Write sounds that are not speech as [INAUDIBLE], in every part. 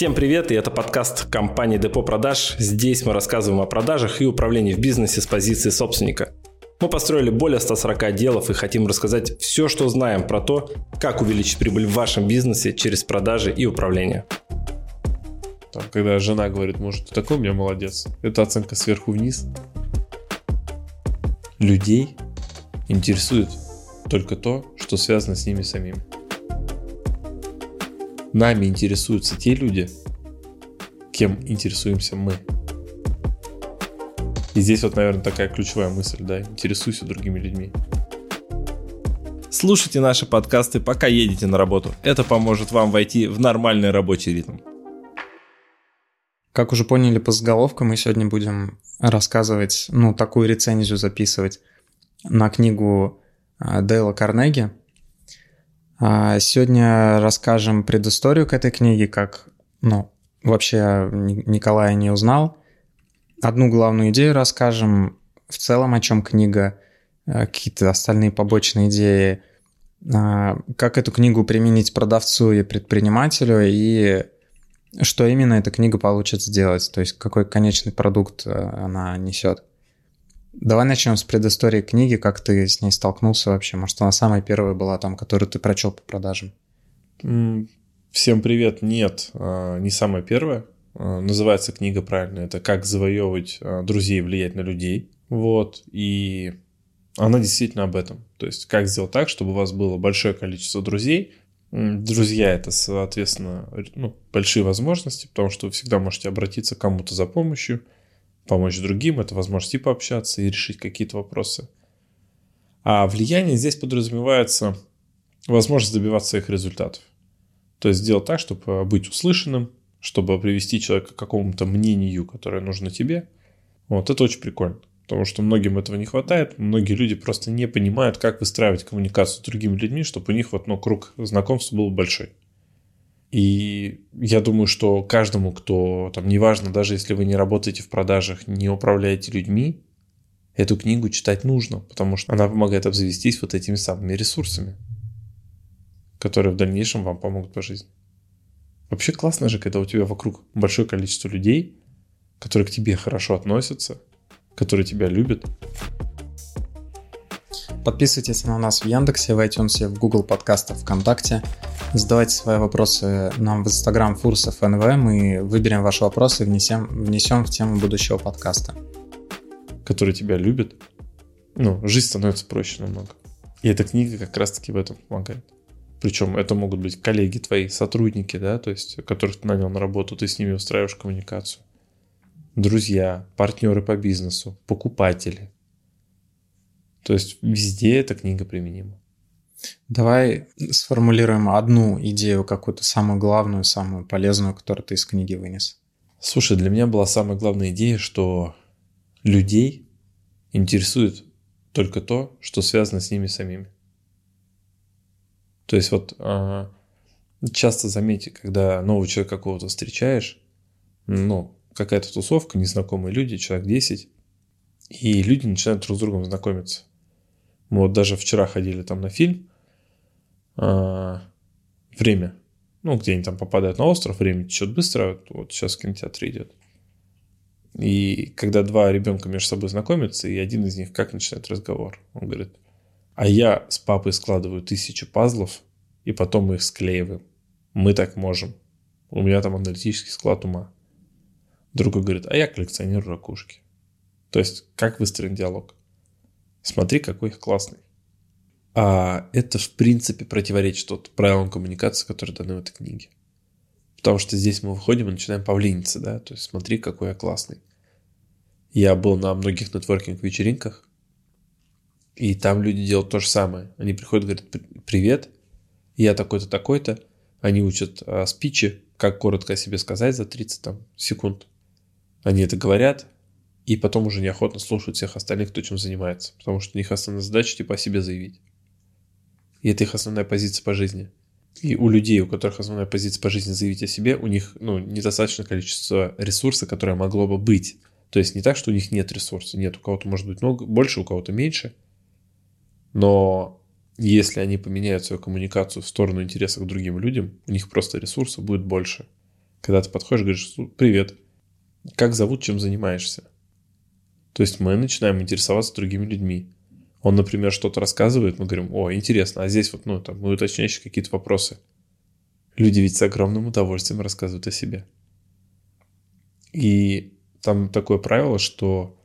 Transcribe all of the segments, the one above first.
Всем привет, и это подкаст компании Депо Продаж. Здесь мы рассказываем о продажах и управлении в бизнесе с позиции собственника. Мы построили более 140 отделов и хотим рассказать все, что знаем про то, как увеличить прибыль в вашем бизнесе через продажи и управление. Там, когда жена говорит, может, ты такой у меня молодец, это оценка сверху вниз. Людей интересует только то, что связано с ними самими. Нами интересуются те люди, кем интересуемся мы. И здесь вот, наверное, такая ключевая мысль, да, интересуйся другими людьми. Слушайте наши подкасты, пока едете на работу. Это поможет вам войти в нормальный рабочий ритм. Как уже поняли по заголовку, мы сегодня будем рассказывать, ну, такую рецензию записывать на книгу а, Дейла Карнеги сегодня расскажем предысторию к этой книге, как, ну, вообще Николая не узнал. Одну главную идею расскажем, в целом о чем книга, а, какие-то остальные побочные идеи, а, как эту книгу применить продавцу и предпринимателю, и что именно эта книга получит сделать, то есть какой конечный продукт она несет. Давай начнем с предыстории книги, как ты с ней столкнулся вообще. Может, она самая первая была там, которую ты прочел по продажам? Всем привет. Нет, а, не самая первая. А, называется книга правильно. Это «Как завоевывать а, друзей и влиять на людей». Вот. И она действительно об этом. То есть, как сделать так, чтобы у вас было большое количество друзей. Друзья – это, соответственно, ну, большие возможности, потому что вы всегда можете обратиться к кому-то за помощью – помочь другим, это возможность пообщаться, и решить какие-то вопросы. А влияние здесь подразумевается возможность добиваться своих результатов. То есть сделать так, чтобы быть услышанным, чтобы привести человека к какому-то мнению, которое нужно тебе. Вот это очень прикольно. Потому что многим этого не хватает. Многие люди просто не понимают, как выстраивать коммуникацию с другими людьми, чтобы у них вот, ну, круг знакомств был большой. И я думаю, что каждому, кто там, неважно, даже если вы не работаете в продажах, не управляете людьми, эту книгу читать нужно, потому что она помогает обзавестись вот этими самыми ресурсами, которые в дальнейшем вам помогут по жизни. Вообще классно же, когда у тебя вокруг большое количество людей, которые к тебе хорошо относятся, которые тебя любят. Подписывайтесь на нас в Яндексе, в iTunes, в Google подкастах, ВКонтакте. Задавайте свои вопросы нам в Instagram Фурсов НВ. Мы выберем ваши вопросы и внесем, внесем в тему будущего подкаста. Которые тебя любят. Ну, жизнь становится проще намного. И эта книга как раз-таки в этом помогает. Причем это могут быть коллеги твои, сотрудники, да, то есть, которых ты нанял на работу, ты с ними устраиваешь коммуникацию. Друзья, партнеры по бизнесу, покупатели, то есть везде эта книга применима. Давай сформулируем одну идею, какую-то самую главную, самую полезную, которую ты из книги вынес. Слушай, для меня была самая главная идея, что людей интересует только то, что связано с ними самими. То есть вот а, часто заметьте, когда нового человека какого-то встречаешь, ну, какая-то тусовка, незнакомые люди, человек 10, и люди начинают друг с другом знакомиться. Мы вот даже вчера ходили там на фильм а, «Время». Ну, где они там попадают на остров, время течет быстро, вот сейчас в кинотеатре идет. И когда два ребенка между собой знакомятся, и один из них как начинает разговор? Он говорит, а я с папой складываю тысячу пазлов, и потом мы их склеиваем. Мы так можем. У меня там аналитический склад ума. Другой говорит, а я коллекционирую ракушки. То есть, как выстроен диалог? Смотри, какой классный. А это, в принципе, противоречит тот правилам коммуникации, которые даны в этой книге. Потому что здесь мы выходим и начинаем павлиниться, да, то есть смотри, какой я классный. Я был на многих нетворкинг-вечеринках, и там люди делают то же самое. Они приходят, говорят, привет, я такой-то, такой-то. Они учат а, спичи, как коротко о себе сказать за 30 там, секунд. Они это говорят, и потом уже неохотно слушают всех остальных, кто чем занимается, потому что у них основная задача типа о себе заявить. И это их основная позиция по жизни. И у людей, у которых основная позиция по жизни заявить о себе, у них ну, недостаточное количество ресурса, которое могло бы быть. То есть не так, что у них нет ресурса. Нет, у кого-то может быть много, больше, у кого-то меньше. Но если они поменяют свою коммуникацию в сторону интереса к другим людям, у них просто ресурса будет больше. Когда ты подходишь, говоришь, привет, как зовут, чем занимаешься? То есть мы начинаем интересоваться другими людьми. Он, например, что-то рассказывает, мы говорим, о, интересно, а здесь вот, ну, там, мы уточняющие какие-то вопросы. Люди ведь с огромным удовольствием рассказывают о себе. И там такое правило, что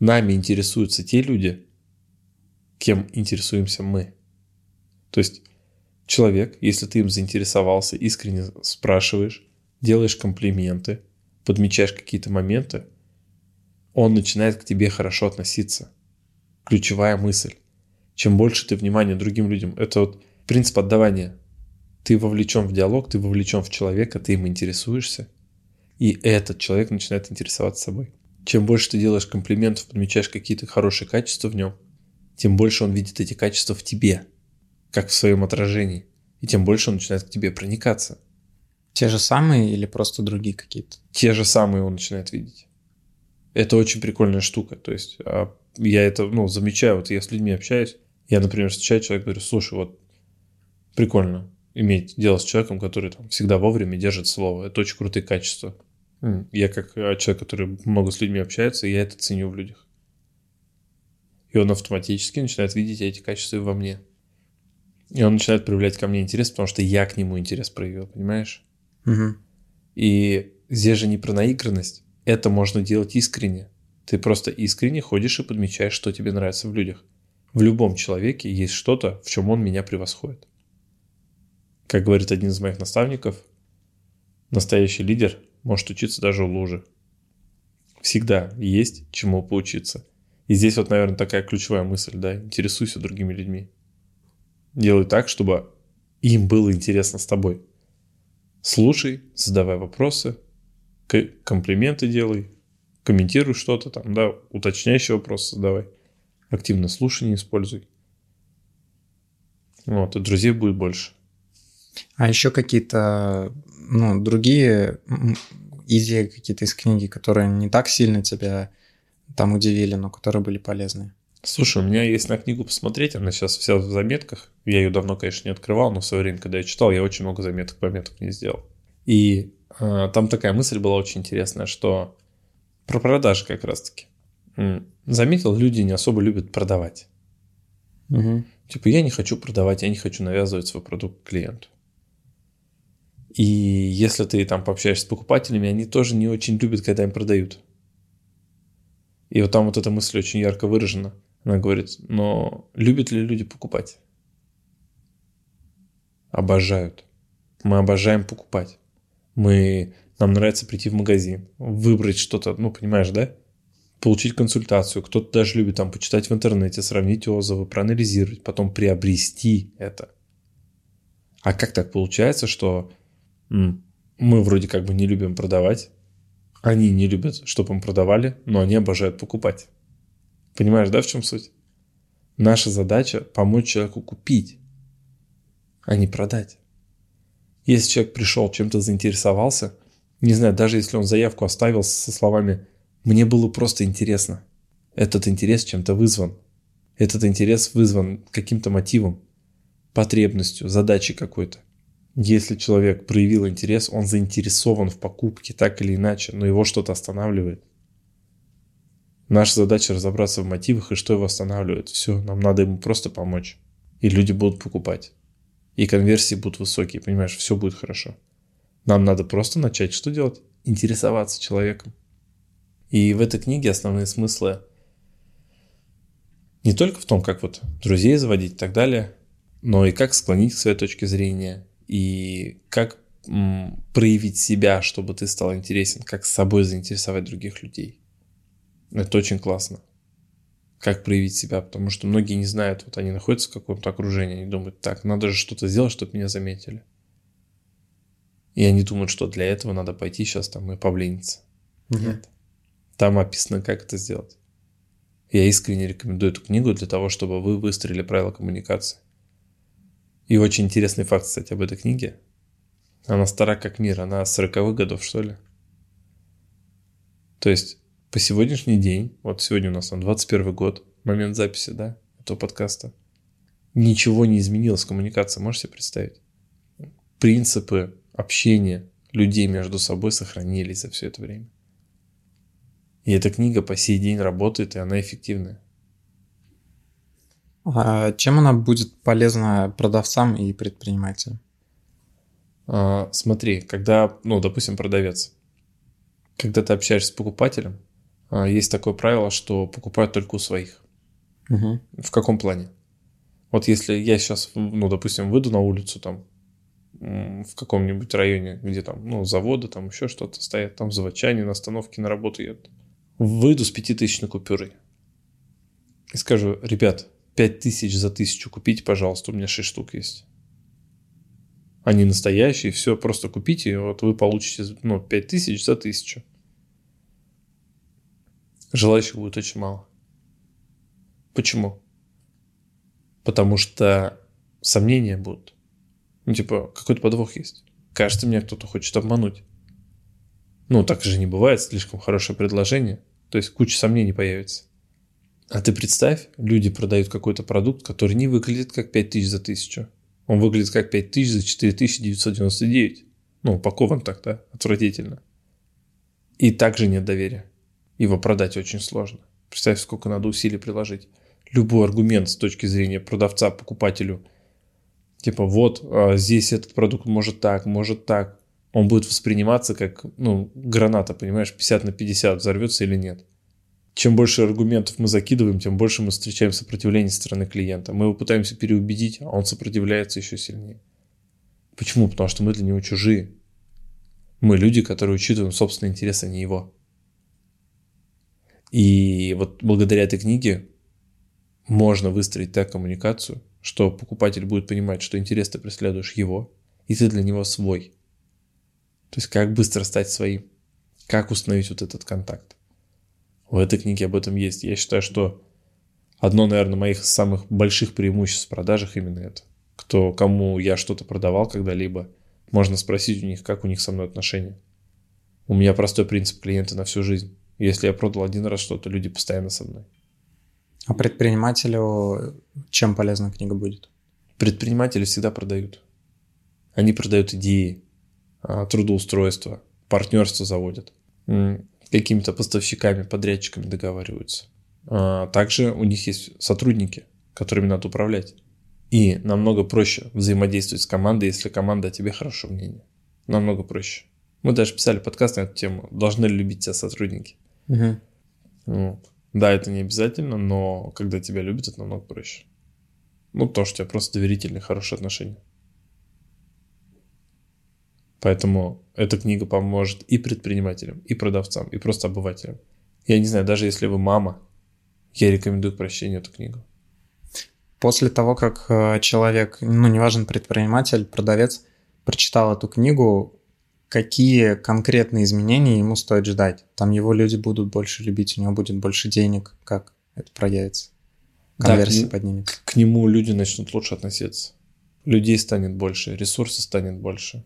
нами интересуются те люди, кем интересуемся мы. То есть человек, если ты им заинтересовался, искренне спрашиваешь, делаешь комплименты, подмечаешь какие-то моменты, он начинает к тебе хорошо относиться. Ключевая мысль. Чем больше ты внимания другим людям, это вот принцип отдавания. Ты вовлечен в диалог, ты вовлечен в человека, ты им интересуешься, и этот человек начинает интересоваться собой. Чем больше ты делаешь комплиментов, подмечаешь какие-то хорошие качества в нем, тем больше он видит эти качества в тебе, как в своем отражении. И тем больше он начинает к тебе проникаться. Те же самые или просто другие какие-то? Те же самые он начинает видеть. Это очень прикольная штука. То есть а, я это ну, замечаю, вот я с людьми общаюсь, я, например, встречаю человека, говорю, слушай, вот прикольно иметь дело с человеком, который там всегда вовремя держит слово. Это очень крутые качества. Я как а, человек, который много с людьми общается, я это ценю в людях. И он автоматически начинает видеть эти качества во мне. И он начинает проявлять ко мне интерес, потому что я к нему интерес проявил, понимаешь? Угу. И здесь же не про наигранность. Это можно делать искренне. Ты просто искренне ходишь и подмечаешь, что тебе нравится в людях. В любом человеке есть что-то, в чем он меня превосходит. Как говорит один из моих наставников, настоящий лидер может учиться даже у лужи. Всегда есть чему поучиться. И здесь вот, наверное, такая ключевая мысль, да, интересуйся другими людьми. Делай так, чтобы им было интересно с тобой. Слушай, задавай вопросы, комплименты делай, комментируй что-то там, да, уточняющие вопросы задавай. Активно слушание используй. Вот, и друзей будет больше. А еще какие-то ну, другие идеи какие-то из книги, которые не так сильно тебя там удивили, но которые были полезны? Слушай, у меня есть на книгу посмотреть, она сейчас вся в заметках. Я ее давно, конечно, не открывал, но в свое время, когда я читал, я очень много заметок, пометок не сделал. И там такая мысль была очень интересная, что про продажи как раз-таки. Заметил, люди не особо любят продавать. Угу. Типа, я не хочу продавать, я не хочу навязывать свой продукт клиенту. И если ты там пообщаешься с покупателями, они тоже не очень любят, когда им продают. И вот там вот эта мысль очень ярко выражена. Она говорит, но любят ли люди покупать? Обожают. Мы обожаем покупать. Мы, нам нравится прийти в магазин, выбрать что-то, ну, понимаешь, да? Получить консультацию. Кто-то даже любит там почитать в интернете, сравнить отзывы, проанализировать, потом приобрести это. А как так получается, что мы вроде как бы не любим продавать. Они не любят, чтобы им продавали, но они обожают покупать. Понимаешь, да, в чем суть? Наша задача помочь человеку купить, а не продать. Если человек пришел, чем-то заинтересовался, не знаю, даже если он заявку оставил со словами «мне было просто интересно», этот интерес чем-то вызван. Этот интерес вызван каким-то мотивом, потребностью, задачей какой-то. Если человек проявил интерес, он заинтересован в покупке так или иначе, но его что-то останавливает. Наша задача разобраться в мотивах и что его останавливает. Все, нам надо ему просто помочь. И люди будут покупать. И конверсии будут высокие, понимаешь, все будет хорошо. Нам надо просто начать что делать? Интересоваться человеком. И в этой книге основные смыслы не только в том, как вот друзей заводить и так далее, но и как склонить к своей точке зрения, и как м, проявить себя, чтобы ты стал интересен, как с собой заинтересовать других людей. Это очень классно. Как проявить себя, потому что многие не знают, вот они находятся в каком-то окружении, они думают, так, надо же что-то сделать, чтобы меня заметили. И они думают, что для этого надо пойти сейчас там и повлениться. Угу. Нет. Там описано, как это сделать. Я искренне рекомендую эту книгу для того, чтобы вы выстроили правила коммуникации. И очень интересный факт, кстати, об этой книге. Она стара как мир, она с 40-х годов, что ли. То есть по сегодняшний день, вот сегодня у нас там 21 год, момент записи, да, этого подкаста, ничего не изменилось в коммуникации, можете себе представить? Принципы общения людей между собой сохранились за все это время. И эта книга по сей день работает, и она эффективная. А чем она будет полезна продавцам и предпринимателям? А, смотри, когда, ну, допустим, продавец, когда ты общаешься с покупателем, есть такое правило, что покупают только у своих. Угу. В каком плане? Вот если я сейчас, ну, допустим, выйду на улицу там в каком-нибудь районе, где там, ну, заводы, там еще что-то стоят, там заводчане на остановке на работу едут. Выйду с пятитысячной купюрой и скажу, ребят, пять тысяч за тысячу купите, пожалуйста, у меня шесть штук есть. Они настоящие, все, просто купите, вот вы получите, ну, пять тысяч за тысячу. Желающих будет очень мало. Почему? Потому что сомнения будут. Ну, типа, какой-то подвох есть. Кажется, меня кто-то хочет обмануть. Ну, так же не бывает, слишком хорошее предложение. То есть куча сомнений появится. А ты представь, люди продают какой-то продукт, который не выглядит как 5000 за тысячу. Он выглядит как 5000 за 4999. Ну, упакован так, да? Отвратительно. И также нет доверия. Его продать очень сложно. Представь, сколько надо усилий приложить. Любой аргумент с точки зрения продавца, покупателю, типа вот а, здесь этот продукт может так, может так, он будет восприниматься как, ну, граната, понимаешь, 50 на 50, взорвется или нет. Чем больше аргументов мы закидываем, тем больше мы встречаем сопротивление со стороны клиента. Мы его пытаемся переубедить, а он сопротивляется еще сильнее. Почему? Потому что мы для него чужие. Мы люди, которые учитываем собственные интересы, а не его. И вот благодаря этой книге можно выстроить так коммуникацию, что покупатель будет понимать, что интерес ты преследуешь его, и ты для него свой. То есть как быстро стать своим, как установить вот этот контакт. В этой книге об этом есть. Я считаю, что одно, наверное, моих самых больших преимуществ в продажах именно это. Кто, кому я что-то продавал когда-либо, можно спросить у них, как у них со мной отношения. У меня простой принцип клиента на всю жизнь. Если я продал один раз что-то, люди постоянно со мной. А предпринимателю чем полезна книга будет? Предприниматели всегда продают. Они продают идеи, а, трудоустройства, партнерство заводят, какими-то поставщиками, подрядчиками договариваются. А, также у них есть сотрудники, которыми надо управлять. И намного проще взаимодействовать с командой, если команда о тебе хорошо мнение. Намного проще. Мы даже писали подкаст на эту тему. Должны ли любить тебя сотрудники? Угу. Вот. Да, это не обязательно, но когда тебя любят, это намного проще. Ну, то, что у тебя просто доверительные, хорошие отношения. Поэтому эта книга поможет и предпринимателям, и продавцам, и просто обывателям. Я не знаю, даже если вы мама, я рекомендую к прочтению эту книгу. После того, как э, человек, ну, неважно, предприниматель, продавец, прочитал эту книгу, какие конкретные изменения ему стоит ждать. Там его люди будут больше любить, у него будет больше денег. Как это проявится? Конверсия да, поднимется. К нему люди начнут лучше относиться. Людей станет больше, ресурсов станет больше.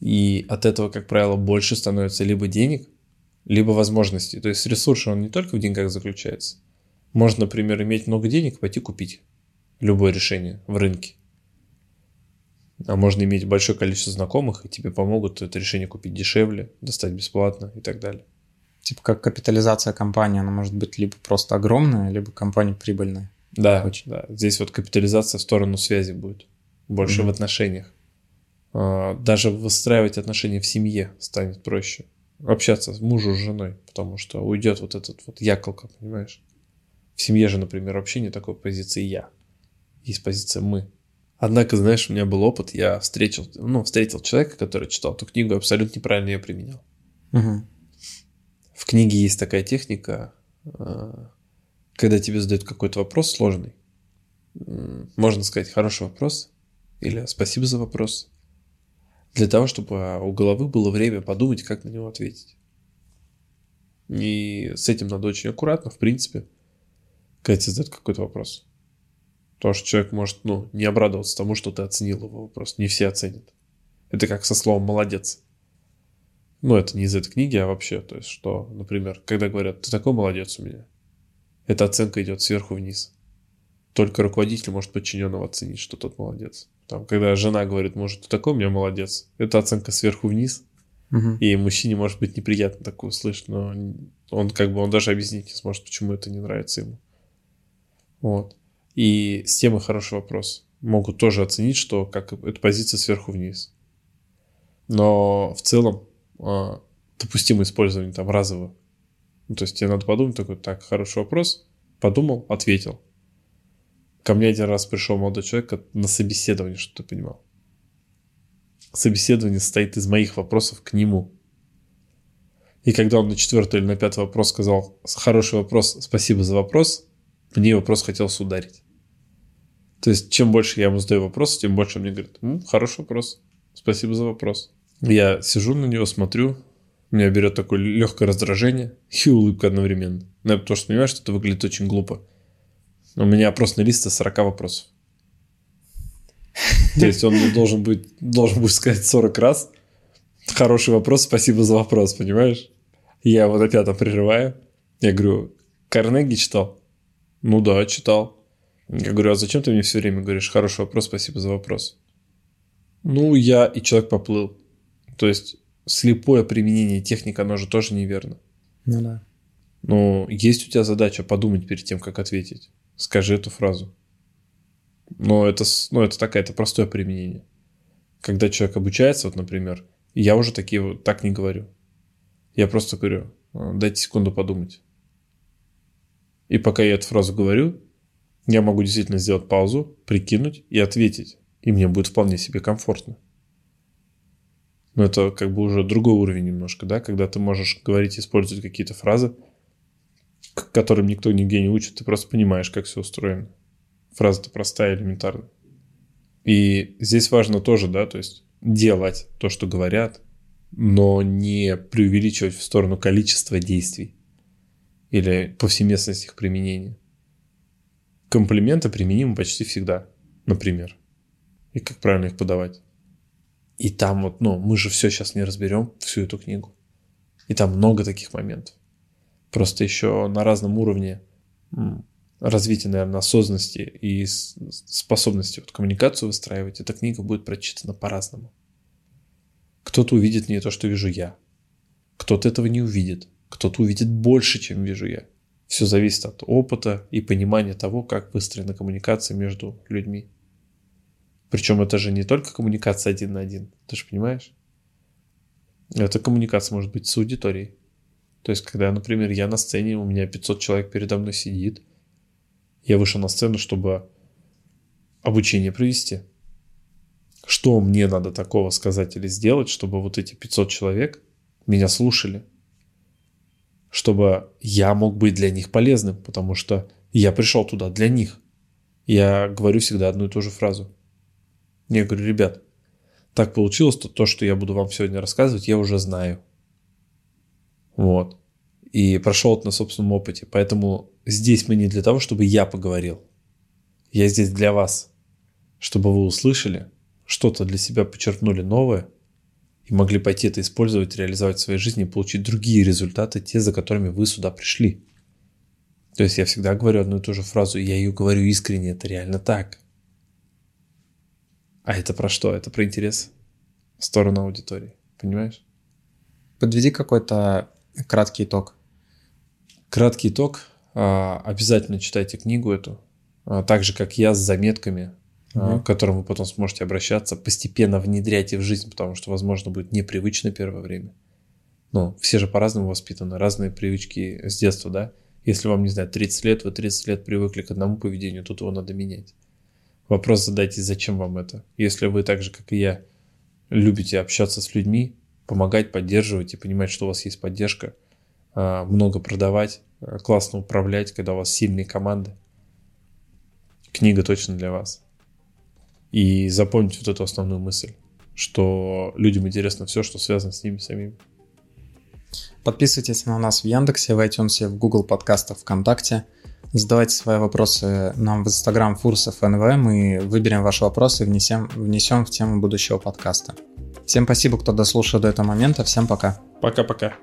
И от этого, как правило, больше становится либо денег, либо возможностей. То есть ресурс, он не только в деньгах заключается. Можно, например, иметь много денег и пойти купить любое решение в рынке. А можно иметь большое количество знакомых, и тебе помогут это решение купить дешевле, достать бесплатно и так далее. Типа как капитализация компании, она может быть либо просто огромная, либо компания прибыльная. Да, Очень. да. Здесь вот капитализация в сторону связи будет. Больше mm-hmm. в отношениях. А, даже выстраивать отношения в семье станет проще. Общаться с мужем с женой, потому что уйдет вот этот вот яколка, понимаешь? В семье же, например, вообще не такой позиции «я». Есть позиция «мы». Однако, знаешь, у меня был опыт, я встретил, ну, встретил человека, который читал эту книгу, абсолютно неправильно ее применял. Угу. В книге есть такая техника, а, когда тебе задают какой-то вопрос сложный, можно сказать хороший вопрос или спасибо за вопрос, для того, чтобы у головы было время подумать, как на него ответить. И с этим надо очень аккуратно, в принципе, когда тебе задают какой-то вопрос. Потому что человек может, ну, не обрадоваться тому, что ты оценил его вопрос. Не все оценят. Это как со словом «молодец». Ну, это не из этой книги, а вообще. То есть, что, например, когда говорят «ты такой молодец у меня», эта оценка идет сверху вниз. Только руководитель может подчиненного оценить, что тот молодец. Там, когда жена говорит, может, ты такой у меня молодец, это оценка сверху вниз, Мгм. И мужчине может быть неприятно такое услышать, но он как бы он даже объяснить не сможет, почему это не нравится ему. Вот. И с темой хороший вопрос. Могут тоже оценить, что как это позиция сверху вниз. Но в целом а, допустимо использование там разового. Ну, то есть тебе надо подумать такой, так, хороший вопрос, подумал, ответил. Ко мне один раз пришел молодой человек на собеседование, чтобы ты понимал. Собеседование состоит из моих вопросов к нему. И когда он на четвертый или на пятый вопрос сказал «хороший вопрос, спасибо за вопрос», мне вопрос хотелось ударить. То есть, чем больше я ему задаю вопросы, тем больше он мне говорит «М, «хороший вопрос, спасибо за вопрос». Я сижу на него, смотрю, меня берет такое легкое раздражение [LAUGHS] и улыбка одновременно. Ну, я потому что понимаю, что это выглядит очень глупо. У меня опросный лист из 40 вопросов. То есть он должен быть, должен будет сказать 40 раз. Хороший вопрос, спасибо за вопрос, понимаешь? Я его на пятом прерываю. Я говорю, Карнеги читал? Ну да, читал. Я говорю, а зачем ты мне все время говоришь, хороший вопрос, спасибо за вопрос? Ну, я и человек поплыл. То есть слепое применение техник, оно же тоже неверно. Ну да. Но есть у тебя задача подумать перед тем, как ответить. Скажи эту фразу. Но это, ну, это такая, это простое применение. Когда человек обучается, вот, например, я уже такие, вот так не говорю. Я просто говорю, «А, дайте секунду подумать. И пока я эту фразу говорю, я могу действительно сделать паузу, прикинуть и ответить. И мне будет вполне себе комфортно. Но это как бы уже другой уровень немножко, да, когда ты можешь говорить, использовать какие-то фразы, к которым никто нигде не учит, ты просто понимаешь, как все устроено. Фраза-то простая, элементарная. И здесь важно тоже, да, то есть делать то, что говорят, но не преувеличивать в сторону количества действий или повсеместность их применения. Комплименты применимы почти всегда, например. И как правильно их подавать. И там вот, ну, мы же все сейчас не разберем, всю эту книгу. И там много таких моментов. Просто еще на разном уровне развития, наверное, осознанности и способности вот коммуникацию выстраивать, эта книга будет прочитана по-разному. Кто-то увидит в ней то, что вижу я. Кто-то этого не увидит. Кто-то увидит больше, чем вижу я. Все зависит от опыта и понимания того, как выстроена коммуникация между людьми. Причем это же не только коммуникация один на один, ты же понимаешь? Эта коммуникация может быть с аудиторией. То есть, когда, например, я на сцене, у меня 500 человек передо мной сидит, я вышел на сцену, чтобы обучение провести. Что мне надо такого сказать или сделать, чтобы вот эти 500 человек меня слушали? Чтобы я мог быть для них полезным, потому что я пришел туда для них. Я говорю всегда одну и ту же фразу. Я говорю, ребят, так получилось, то то, что я буду вам сегодня рассказывать, я уже знаю. Вот. И прошел это на собственном опыте. Поэтому здесь мы не для того, чтобы я поговорил. Я здесь для вас. Чтобы вы услышали, что-то для себя почерпнули новое и могли пойти это использовать, реализовать в своей жизни и получить другие результаты, те, за которыми вы сюда пришли. То есть я всегда говорю одну и ту же фразу, и я ее говорю искренне, это реально так. А это про что? Это про интерес в сторону аудитории. Понимаешь? Подведи какой-то краткий итог. Краткий итог. А, Обязательно читайте книгу эту. А, Так же, как я, с заметками, а, к которым вы потом сможете обращаться. Постепенно внедряйте в жизнь, потому что, возможно, будет непривычно первое время. Ну, все же по-разному воспитаны, разные привычки с детства, да? Если вам, не знаю, 30 лет, вы 30 лет привыкли к одному поведению, тут его надо менять. Вопрос задайте, зачем вам это? Если вы так же, как и я, любите общаться с людьми, помогать, поддерживать и понимать, что у вас есть поддержка, а, много продавать, а, классно управлять, когда у вас сильные команды, книга точно для вас. И запомните вот эту основную мысль, что людям интересно все, что связано с ними самими. Подписывайтесь на нас в Яндексе, в iTunes, в Google подкастах, ВКонтакте. Задавайте свои вопросы нам в Instagram Фурсов НВ. Мы выберем ваши вопросы и внесем, внесем в тему будущего подкаста. Всем спасибо, кто дослушал до этого момента. Всем пока. Пока-пока.